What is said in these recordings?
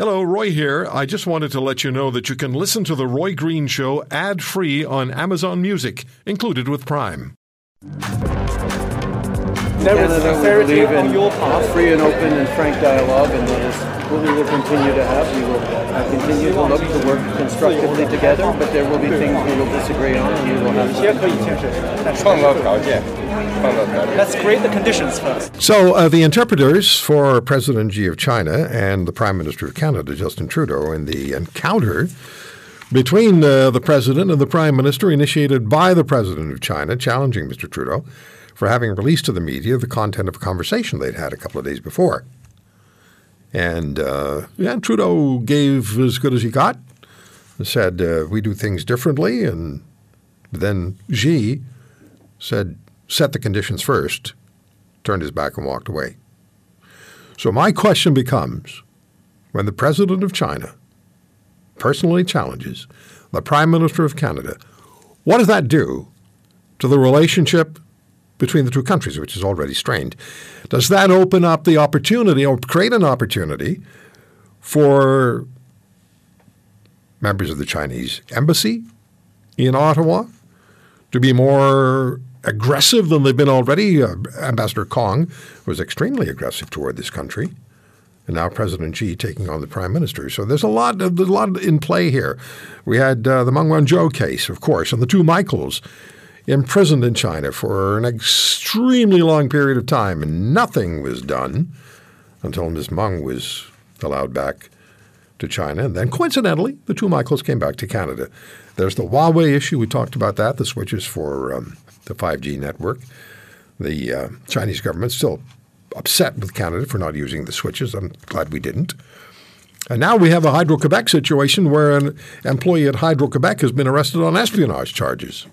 Hello, Roy here. I just wanted to let you know that you can listen to The Roy Green Show ad free on Amazon Music, included with Prime. There was sincerity on your part. Free and open and frank dialogue, and that is what we will continue to have. We will uh, continue to look to work constructively together, but there will be things we will disagree on and we will have to... Let's create the conditions first. So uh, the interpreters for President Xi of China and the Prime Minister of Canada, Justin Trudeau, in the encounter between uh, the president and the prime minister initiated by the president of China challenging Mr. Trudeau for having released to the media the content of a conversation they'd had a couple of days before. And uh, yeah, Trudeau gave as good as he got, said, uh, We do things differently. And then Xi said, Set the conditions first, turned his back and walked away. So my question becomes when the President of China personally challenges the Prime Minister of Canada, what does that do to the relationship between the two countries, which is already strained? Does that open up the opportunity or create an opportunity for members of the Chinese embassy in Ottawa to be more aggressive than they've been already? Uh, Ambassador Cong was extremely aggressive toward this country. And now President Xi taking on the prime minister. So there's a lot, there's a lot in play here. We had uh, the Meng Wanzhou case, of course, and the two Michaels imprisoned in China for an extremely long period of time, and nothing was done until Ms. Meng was allowed back to China. And then, coincidentally, the two Michaels came back to Canada. There's the Huawei issue. We talked about that, the switches for um, the 5G network. The uh, Chinese government still upset with Canada for not using the switches. I'm glad we didn't. And now we have a Hydro Quebec situation where an employee at Hydro Quebec has been arrested on espionage charges.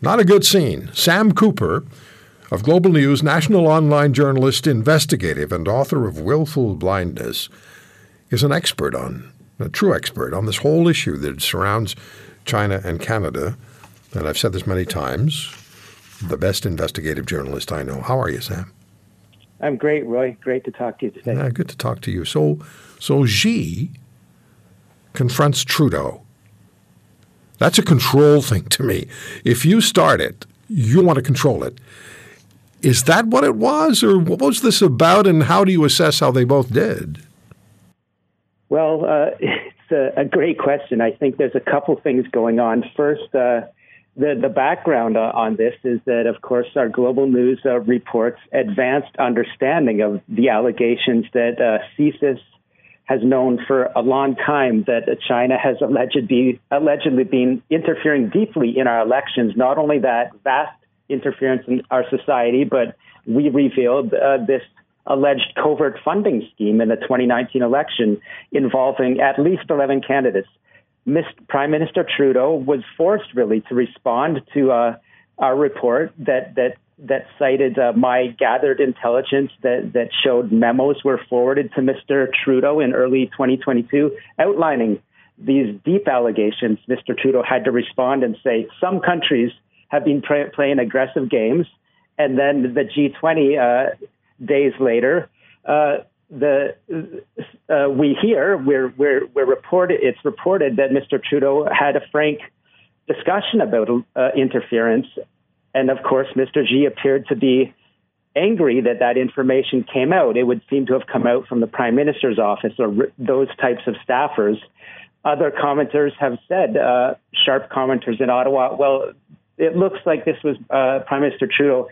Not a good scene. Sam Cooper of Global News, national online journalist, investigative, and author of Willful Blindness, is an expert on, a true expert on this whole issue that surrounds China and Canada. And I've said this many times the best investigative journalist I know. How are you, Sam? I'm great, Roy. Great to talk to you today. Yeah, good to talk to you. So, so Xi confronts Trudeau. That's a control thing to me. If you start it, you want to control it. Is that what it was, or what was this about, and how do you assess how they both did? Well, uh, it's a, a, great question. I think there's a couple things going on. First, uh, the, the background uh, on this is that, of course, our global news uh, reports advanced understanding of the allegations that uh, CSIS has known for a long time that China has allegedly, allegedly been interfering deeply in our elections. Not only that, vast interference in our society, but we revealed uh, this alleged covert funding scheme in the 2019 election involving at least 11 candidates. Prime Minister Trudeau was forced really to respond to uh, our report that that that cited uh, my gathered intelligence that that showed memos were forwarded to Mr. Trudeau in early 2022 outlining these deep allegations. Mr. Trudeau had to respond and say some countries have been tra- playing aggressive games, and then the G20 uh, days later. Uh, the uh, we hear we're we're we're reported it's reported that Mr. Trudeau had a frank discussion about uh, interference, and of course Mr. Xi appeared to be angry that that information came out. It would seem to have come out from the Prime Minister's office or r- those types of staffers. Other commenters have said, uh, sharp commenters in Ottawa, well, it looks like this was uh, Prime Minister Trudeau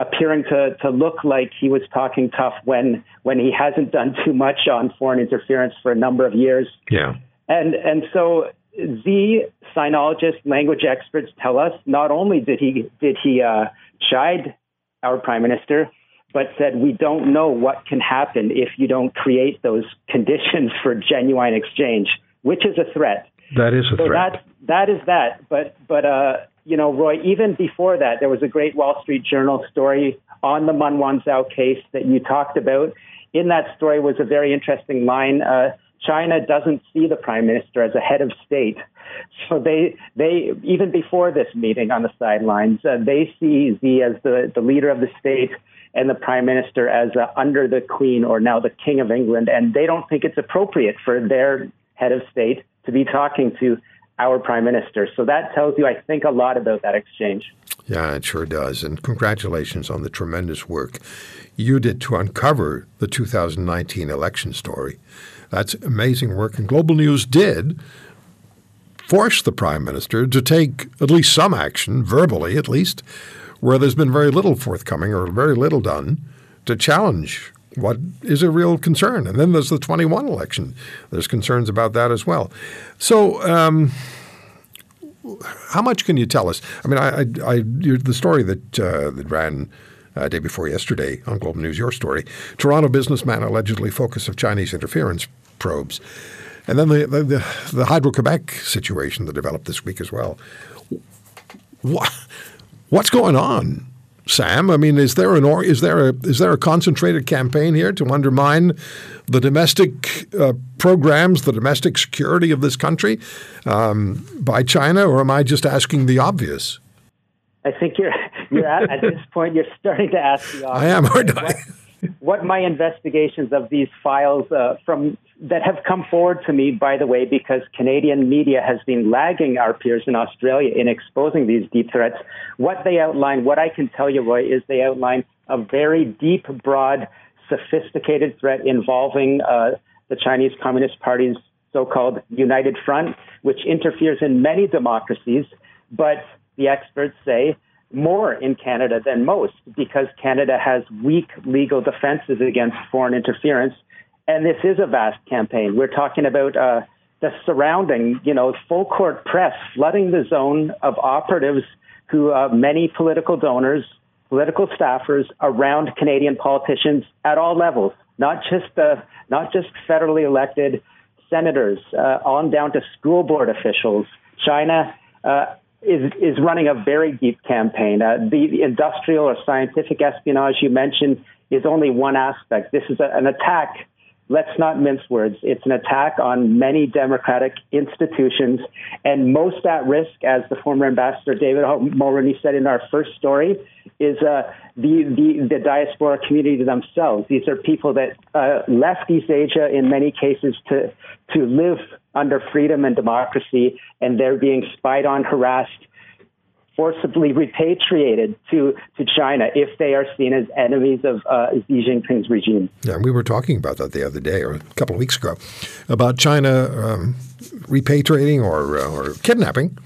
appearing to, to look like he was talking tough when when he hasn't done too much on foreign interference for a number of years. Yeah. And and so the sinologists, language experts tell us not only did he did he uh, chide our prime minister, but said we don't know what can happen if you don't create those conditions for genuine exchange, which is a threat. That is a so threat. That that is that. But but uh, you know, Roy, even before that, there was a great Wall Street Journal story on the Meng Wanzhou case that you talked about. In that story was a very interesting line. Uh, China doesn't see the prime minister as a head of state. So they, they even before this meeting on the sidelines, uh, they see Xi as the, the leader of the state and the Prime Minister as uh, under the Queen or now the King of England, and they don't think it's appropriate for their head of state to be talking to our Prime Minister. So that tells you, I think, a lot about that exchange. Yeah, it sure does. And congratulations on the tremendous work you did to uncover the 2019 election story. That's amazing work. And Global News did force the Prime Minister to take at least some action, verbally at least, where there's been very little forthcoming or very little done to challenge what is a real concern. And then there's the 21 election. There's concerns about that as well. So, um, how much can you tell us? I mean, I, I, I the story that uh, that ran uh, day before yesterday on Global News, your story, Toronto businessman allegedly focus of Chinese interference probes, and then the the, the, the Hydro Quebec situation that developed this week as well. What, what's going on? Sam? I mean, is there an or, is there a is there a concentrated campaign here to undermine the domestic uh, programs, the domestic security of this country um, by China, or am I just asking the obvious? I think you're you're at, at this point you're starting to ask the obvious. I am, aren't I? what my investigations of these files uh, from that have come forward to me, by the way, because Canadian media has been lagging our peers in Australia in exposing these deep threats. What they outline, what I can tell you, Roy, is they outline a very deep, broad, sophisticated threat involving uh, the Chinese Communist Party's so-called United Front, which interferes in many democracies, but the experts say more in Canada than most because Canada has weak legal defenses against foreign interference. And this is a vast campaign. We're talking about uh, the surrounding, you know, full court press flooding the zone of operatives who uh, many political donors, political staffers around Canadian politicians at all levels, not just the, not just federally elected senators, uh, on down to school board officials. China uh, is is running a very deep campaign. Uh, the industrial or scientific espionage you mentioned is only one aspect. This is a, an attack. Let's not mince words. It's an attack on many democratic institutions, and most at risk, as the former ambassador David Mulroney said in our first story, is uh, the, the, the diaspora community themselves. These are people that uh, left East Asia in many cases to to live under freedom and democracy, and they're being spied on, harassed, forcibly repatriated to, to China if they are seen as enemies of uh, Xi Jinping's regime. Yeah, we were talking about that the other day or a couple of weeks ago about China um, repatriating or, uh, or kidnapping.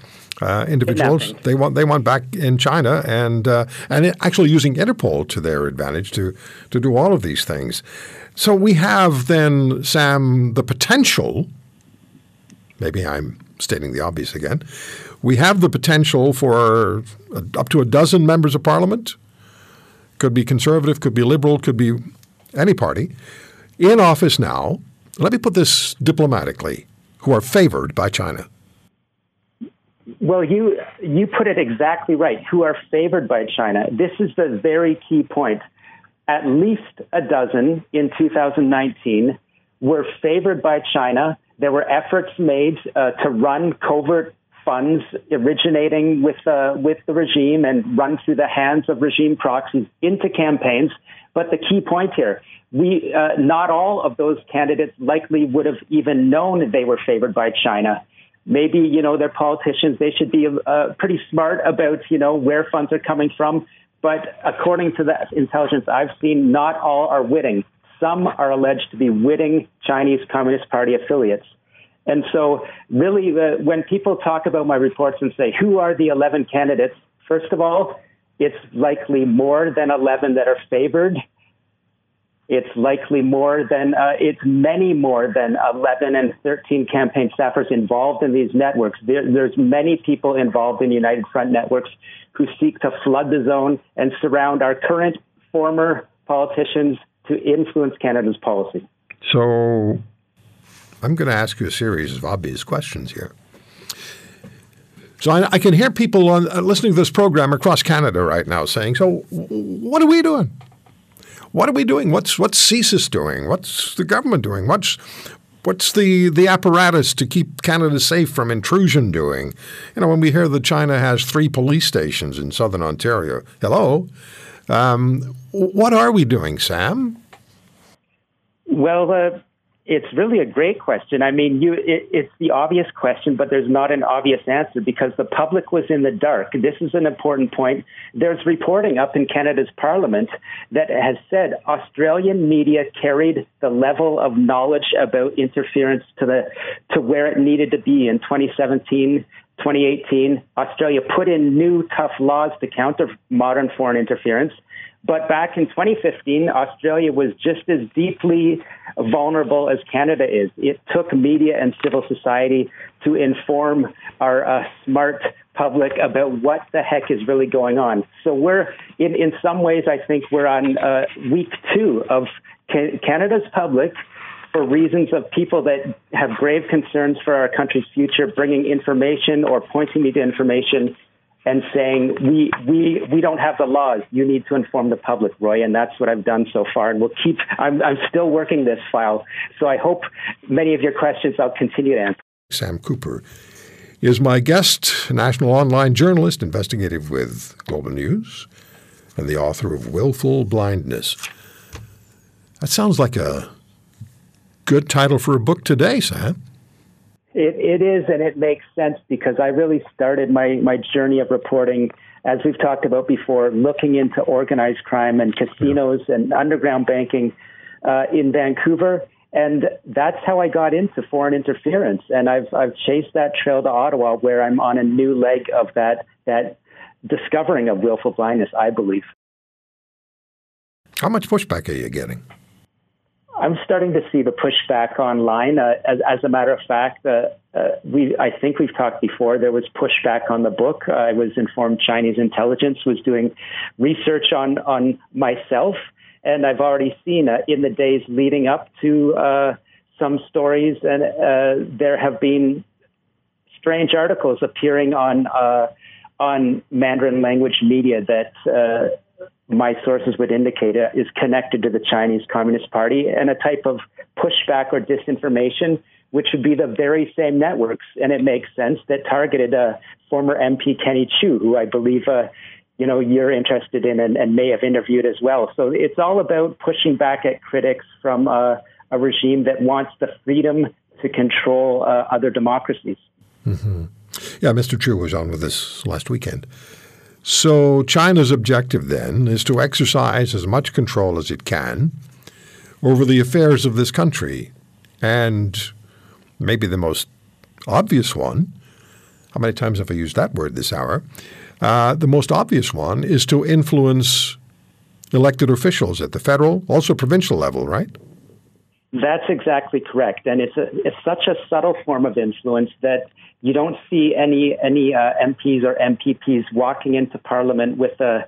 Uh, individuals they want they want back in China and uh, and actually using Interpol to their advantage to to do all of these things. So we have then Sam the potential maybe I'm stating the obvious again. We have the potential for up to a dozen members of parliament, could be conservative, could be liberal, could be any party, in office now. Let me put this diplomatically, who are favored by China. Well, you you put it exactly right. Who are favored by China? This is the very key point. At least a dozen in 2019 were favored by China there were efforts made uh, to run covert funds originating with uh, with the regime and run through the hands of regime proxies into campaigns. But the key point here, we uh, not all of those candidates likely would have even known they were favored by China. Maybe you know they're politicians; they should be uh, pretty smart about you know where funds are coming from. But according to the intelligence I've seen, not all are witting some are alleged to be witting Chinese Communist Party affiliates. And so, really, the, when people talk about my reports and say, who are the 11 candidates? First of all, it's likely more than 11 that are favored. It's likely more than, uh, it's many more than 11 and 13 campaign staffers involved in these networks. There, there's many people involved in United Front networks who seek to flood the zone and surround our current former politicians to influence Canada's policy. So I'm going to ask you a series of obvious questions here. So I, I can hear people on, uh, listening to this program across Canada right now saying, "So what are we doing? What are we doing? What's what's CSIS doing? What's the government doing? What's what's the the apparatus to keep Canada safe from intrusion doing? You know, when we hear that China has three police stations in southern Ontario, hello, Um, what are we doing, Sam? Well, uh, it's really a great question. I mean, you, it, it's the obvious question, but there's not an obvious answer because the public was in the dark. This is an important point. There's reporting up in Canada's Parliament that has said Australian media carried the level of knowledge about interference to the to where it needed to be in 2017 2018, Australia put in new tough laws to counter modern foreign interference. But back in 2015, Australia was just as deeply vulnerable as Canada is. It took media and civil society to inform our uh, smart public about what the heck is really going on. So we're, in, in some ways, I think we're on uh, week two of Canada's public for reasons of people that have grave concerns for our country's future, bringing information or pointing me to information and saying we we we don't have the laws. You need to inform the public, Roy, and that's what I've done so far. And we'll keep. I'm I'm still working this file, so I hope many of your questions I'll continue to answer. Sam Cooper is my guest, national online journalist, investigative with Global News, and the author of Willful Blindness. That sounds like a good title for a book today, Sam. It, it is, and it makes sense because I really started my, my journey of reporting, as we've talked about before, looking into organized crime and casinos yeah. and underground banking uh, in Vancouver. And that's how I got into foreign interference. And I've, I've chased that trail to Ottawa, where I'm on a new leg of that, that discovering of willful blindness, I believe. How much pushback are you getting? I'm starting to see the pushback online. Uh, as, as, a matter of fact, uh, uh, we I think we've talked before. There was pushback on the book. I was informed Chinese intelligence was doing research on on myself, and I've already seen uh, in the days leading up to uh, some stories, and uh, there have been strange articles appearing on on Mandarin language media that my sources would indicate uh, is connected to the Chinese Communist Party and a type of pushback or disinformation, which would be the very same networks. And it makes sense that targeted uh, former MP Kenny Chiu, who I believe. Uh, you know, you're interested in and, and, may have interviewed as well. So it's all about pushing back at critics from uh, a regime that wants the freedom to control uh, other democracies. Mm-hmm. Yeah, Mr. Chiu was on with us last weekend. So China's objective then is to exercise as much control as it can over the affairs of this country. And maybe the most obvious one, how many times have I used that word this hour? Uh, the most obvious one is to influence elected officials at the federal, also provincial level, right? That's exactly correct, and it's a, it's such a subtle form of influence that you don't see any any uh, MPs or MPPs walking into Parliament with a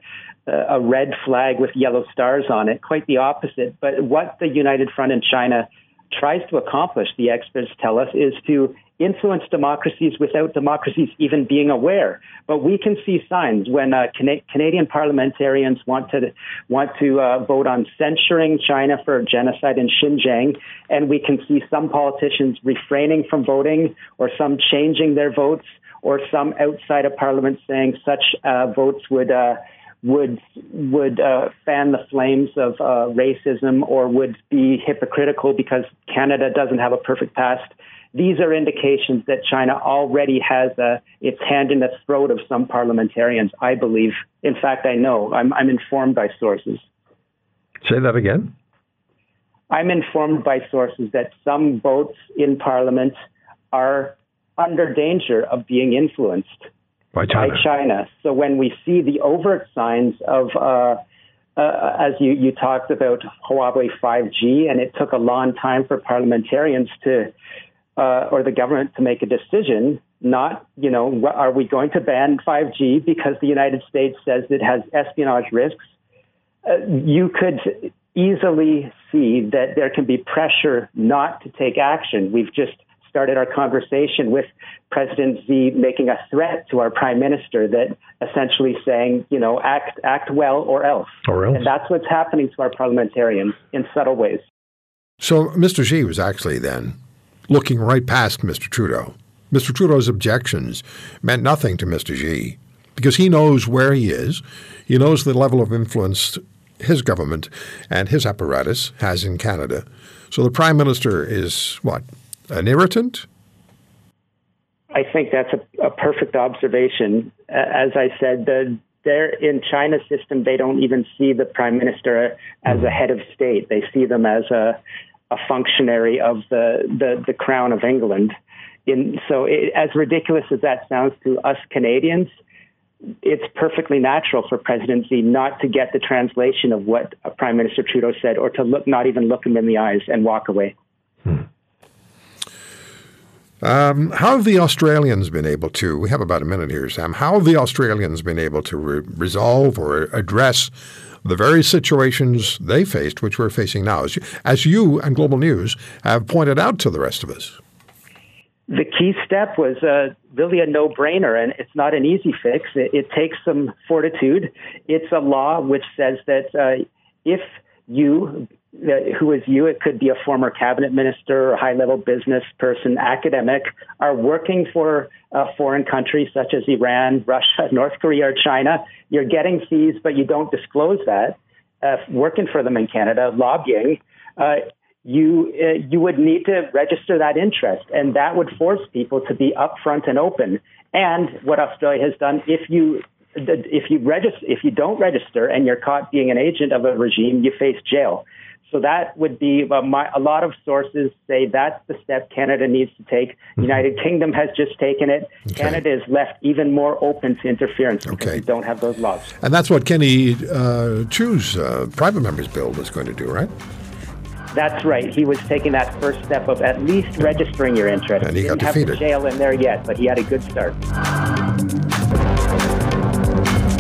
a red flag with yellow stars on it. Quite the opposite. But what the United Front in China tries to accomplish, the experts tell us, is to influence democracies without democracies even being aware. But we can see signs when uh, Can- Canadian parliamentarians want to want to uh, vote on censuring China for genocide in Xinjiang, and we can see some politicians refraining from voting or some changing their votes or some outside of parliament saying such uh, votes would uh, would would uh, fan the flames of uh, racism or would be hypocritical because Canada doesn't have a perfect past. These are indications that China already has uh, its hand in the throat of some parliamentarians. I believe. In fact, I know. I'm, I'm informed by sources. Say that again. I'm informed by sources that some votes in Parliament are under danger of being influenced by China. By China. So when we see the overt signs of, uh, uh, as you, you talked about Huawei 5G, and it took a long time for parliamentarians to, uh, or the government to make a decision. Not, you know, are we going to ban 5G because the United States says it has espionage risks? Uh, you could easily see that there can be pressure not to take action. We've just started our conversation with President Xi making a threat to our prime minister that essentially saying, you know, act act well or else. Or else. And that's what's happening to our parliamentarians in subtle ways. So Mr. Xi was actually then looking right past Mr. Trudeau. Mr. Trudeau's objections meant nothing to Mr. Xi. because he knows where he is. He knows the level of influence his government and his apparatus has in Canada. So the prime minister is what an irritant. I think that's a, a perfect observation. As I said, the they're in China's system, they don't even see the prime minister as a head of state. They see them as a, a functionary of the, the, the crown of England. In, so, it, as ridiculous as that sounds to us Canadians, it's perfectly natural for President Xi not to get the translation of what Prime Minister Trudeau said, or to look, not even look him in the eyes and walk away. Um, how have the Australians been able to? We have about a minute here, Sam. How have the Australians been able to re- resolve or address the very situations they faced, which we're facing now, as you, as you and Global News have pointed out to the rest of us? The key step was uh, really a no-brainer, and it's not an easy fix. It, it, takes some fortitude. It's a law which says that uh, if you who is you, it could be a former cabinet minister or high level business person, academic, are working for a foreign countries such as Iran, Russia, North Korea, or China. You're getting fees, but you don't disclose that. Uh, working for them in Canada, lobbying, uh, you uh, you would need to register that interest, and that would force people to be upfront and open. And what Australia has done, if you if you register, if you don't register and you're caught being an agent of a regime, you face jail. So that would be uh, my, a lot of sources say that's the step Canada needs to take. Mm-hmm. United Kingdom has just taken it. Okay. Canada is left even more open to interference because okay. we don't have those laws. And that's what Kenny uh, Chiu's uh, private members bill was going to do, right? That's right. He was taking that first step of at least registering your interest. And he, he got didn't defeated. have the jail in there yet, but he had a good start.